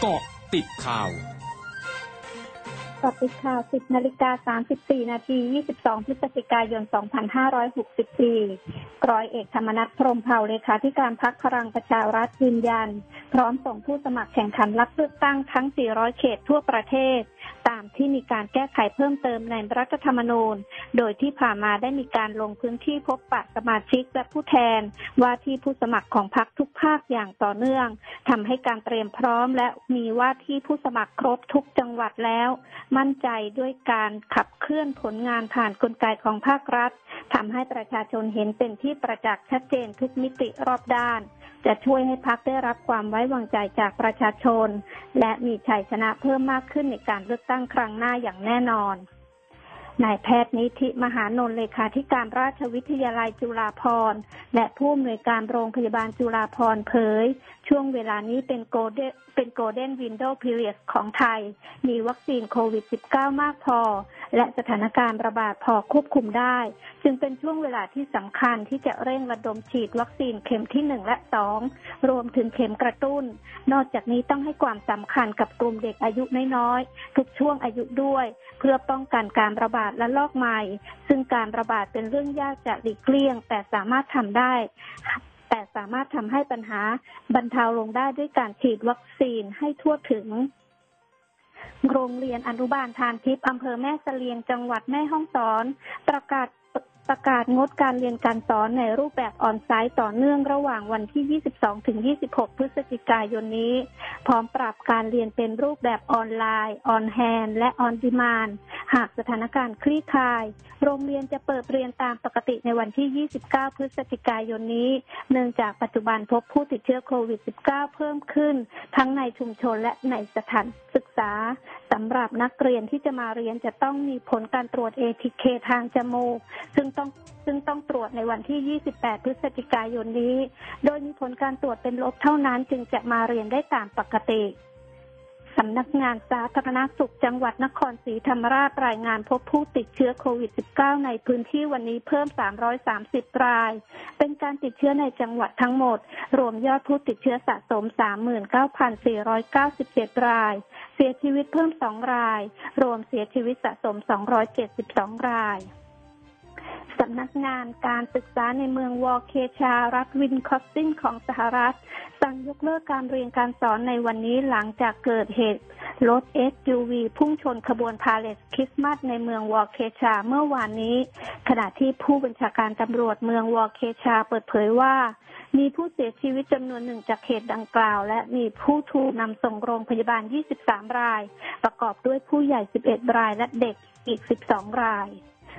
เกาะติดข่าวกาะติดข่าว 10 นาฬิกา 34 นาที 22 พฤศจิกายน 2564ร้อยเอกธรรมนัฐพรมเผ่าเลขาธิการพักพลังประชารัฐยืนยัน พร้อมส่งผู้สมัครแข่งขันรับเลือกตั้งทั้ง 400 เขตทั่วประเทศามที่มีการแก้ไขเพิ่มเติมในรัฐธรรมนูญ โดยที่ผ่านมาได้มีการลงพื้นที่พบปะสมาชิกและผู้แทน ว่าที่ผู้สมัครของพรรคทุกภาคอย่างต่อเนื่องทำให้การเตรียมพร้อม และมีว่าที่ผู้สมัครครบทุกจังหวัดแล้ว มั่นใจด้วยการขับเคลื่อนผลงานผ่านกลไกของภาครัฐทำให้ประชาชนเห็นเป็นที่ประจักษ์ชัดเจนทุกมิติรอบด้าน จะช่วยให้พักได้รับความไว้วางใจจากประชาชน และมีชัยชนะเพิ่มมากขึ้นในการเลือกตั้งครั้งหน้าอย่างแน่นอนนายแพทย์นิธิมหานนท์เลขาธิการราชวิทยาลัยจุฬาภรณ์และผู้อำนวยการโรงพยาบาลจุฬาภรณ์เผย ช่วงเวลานี้เป็น golden เป็น golden window period ของไทย มีวัคซีนโควิด -19 มากพอและสถานการณ์ระบาดพอควบคุมได้ จึงเป็นช่วงเวลาที่สำคัญที่จะเร่งระดมฉีดวัคซีนเข็มที่หนึ่งและสองรวมถึงเข็มกระตุ้น นอกจากนี้ต้องให้ความสำคัญกับกลุ่มเด็กอายุน้อยๆ ทุกช่วงอายุด้วย เพื่อป้องกันการระบาดระลอกใหม่ ซึ่งการระบาดเป็นเรื่องยากจะหลีกเลี่ยง แต่สามารถทำได้แต่สามารถทำให้ปัญหาบรรเทาลงได้ด้วยการฉีดวัคซีนให้ทั่วถึง โรงเรียนอนุบาลทานทิพย์อำเภอแม่สะเรียงจังหวัดแม่ฮ่องสอน ประกาศประกาศงดการเรียนการสอนในรูปแบบออนไลน์ต่อเนื่องระหว่างวันที่ 22 ถึง 26 พฤศจิกายนนี้ พร้อมปรับการเรียนเป็นรูปแบบออนไลน์ on-handนและออนดิมานหากสถานการณ์คลี่คลาย โรงเรียนจะเปิดเรียนตามปกติในวันที่ 29 พฤศจิกายนนี้ เนื่องจากปัจจุบันพบผู้ติดเชื้อโควิด -19 เพิ่มขึ้น ทั้งในชุมชนและในสถานศึกษา สำหรับนักเรียนที่จะมาเรียนจะต้องมีผลการตรวจ ATK ทางจมูก ซึ่งต้องซึ่งต้องตรวจในวันที่ 28 พฤศจิกายนนี้ โดยมีผลการตรวจเป็นลบเท่านั้นจึงจะมาเรียนได้ตามปกติสำนักงานสาธารณสุขจังหวัดนครศรีธรรมราชรายงานพบผู้ติดเชื้อโควิด -19 ในพื้นที่วันนี้เพิ่ม 330 ราย เป็นการติดเชื้อในจังหวัดทั้งหมด รวมยอดผู้ติดเชื้อสะสม 39,497 ราย เสียชีวิตเพิ่ม 2 ราย รวมเสียชีวิตสะสม 272 รายำนักงานการศึกษาในเมืองวอลเคชารัฐวินคอสตินของสหรัฐ สั่งยกเลิกการเรียนการสอนในวันนี้หลังจากเกิดเหตุรถ SUV พุ่งชนขบวนพาเลสคริสต์มาสในเมืองวอลเคชาเมื่อวานนี้ ขณะที่ผู้บัญชาการตำรวจเมืองวอลเคชาเปิดเผยว่ามีผู้เสียชีวิตจำนวนหนึ่งจากเหตุดังกล่าว และมีผู้ถูกนำส่งโรงพยาบาล 23 ราย ประกอบด้วยผู้ใหญ่ 11 รายและเด็กอีก 12 ราย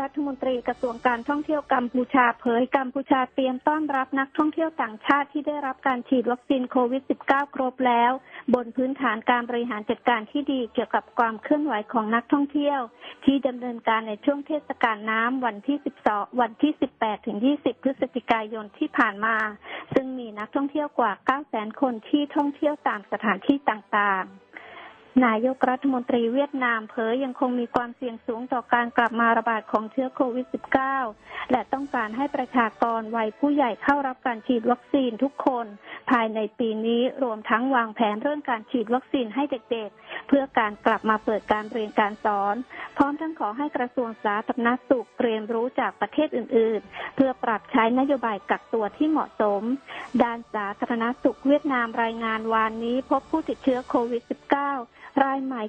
รัฐมนตรีกระทรวงการท่องเที่ยวกัมพูชาเผยกัมพูชาเตรียมต้อนรับนักท่องเที่ยวต่างชาติที่ได้รับการฉีดวัคซีนโควิด -19 ครบแล้ว บนพื้นฐานการบริหารจัดการที่ดีเกี่ยวกับความเคลื่อนไหวของนักท่องเที่ยว ที่ดำเนินการในช่วงเทศกาลน้ำวันที่ 12 วันที่ 18 ถึง 20 พฤศจิกายนที่ผ่านมา ซึ่งมีนักท่องเที่ยวกว่า 900,000 คนที่ท่องเที่ยวตามสถานที่ต่างๆ นายกรัฐมนตรีเวียดนามเผยยังคงมีความเสี่ยงสูงต่อการกลับมาระบาดของเชื้อโควิด -19 และต้องการให้ประชากรวัยผู้ใหญ่เข้ารับการฉีดวัคซีนทุกคน ภายในปีนี้รวมทั้งวางแผนเรื่องการฉีดวัคซีนให้เด็กๆ เพื่อการกลับมาเปิดการเรียนการสอน พร้อมทั้งขอให้กระทรวงสาธารณสุขเรียนรู้จากประเทศอื่น ๆ เพื่อปรับใช้นโยบายกักตัวที่เหมาะสม ด้านสาธารณสุขเวียดนามรายงานวานนี้พบผู้ติดเชื้อโควิด -19 รายใหม่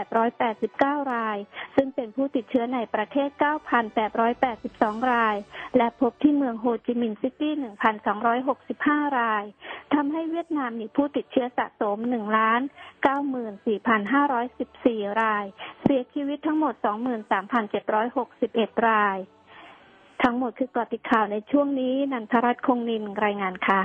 9,889 ราย ซึ่งเป็นผู้ติดเชื้อในประเทศ 9,882 ราย และพบที่เมืองโฮจิมินห์ซิตี้ 1,265 ราย ทำให้เวียดนามมีผู้ติดเชื้อสะสม 1 ล้าน 94,514 ราย เสียชีวิตทั้งหมด 23,761 ราย ทั้งหมดคือกอติข่าวในช่วงนี้ นันทรัตน์คงนินรายงานค่ะ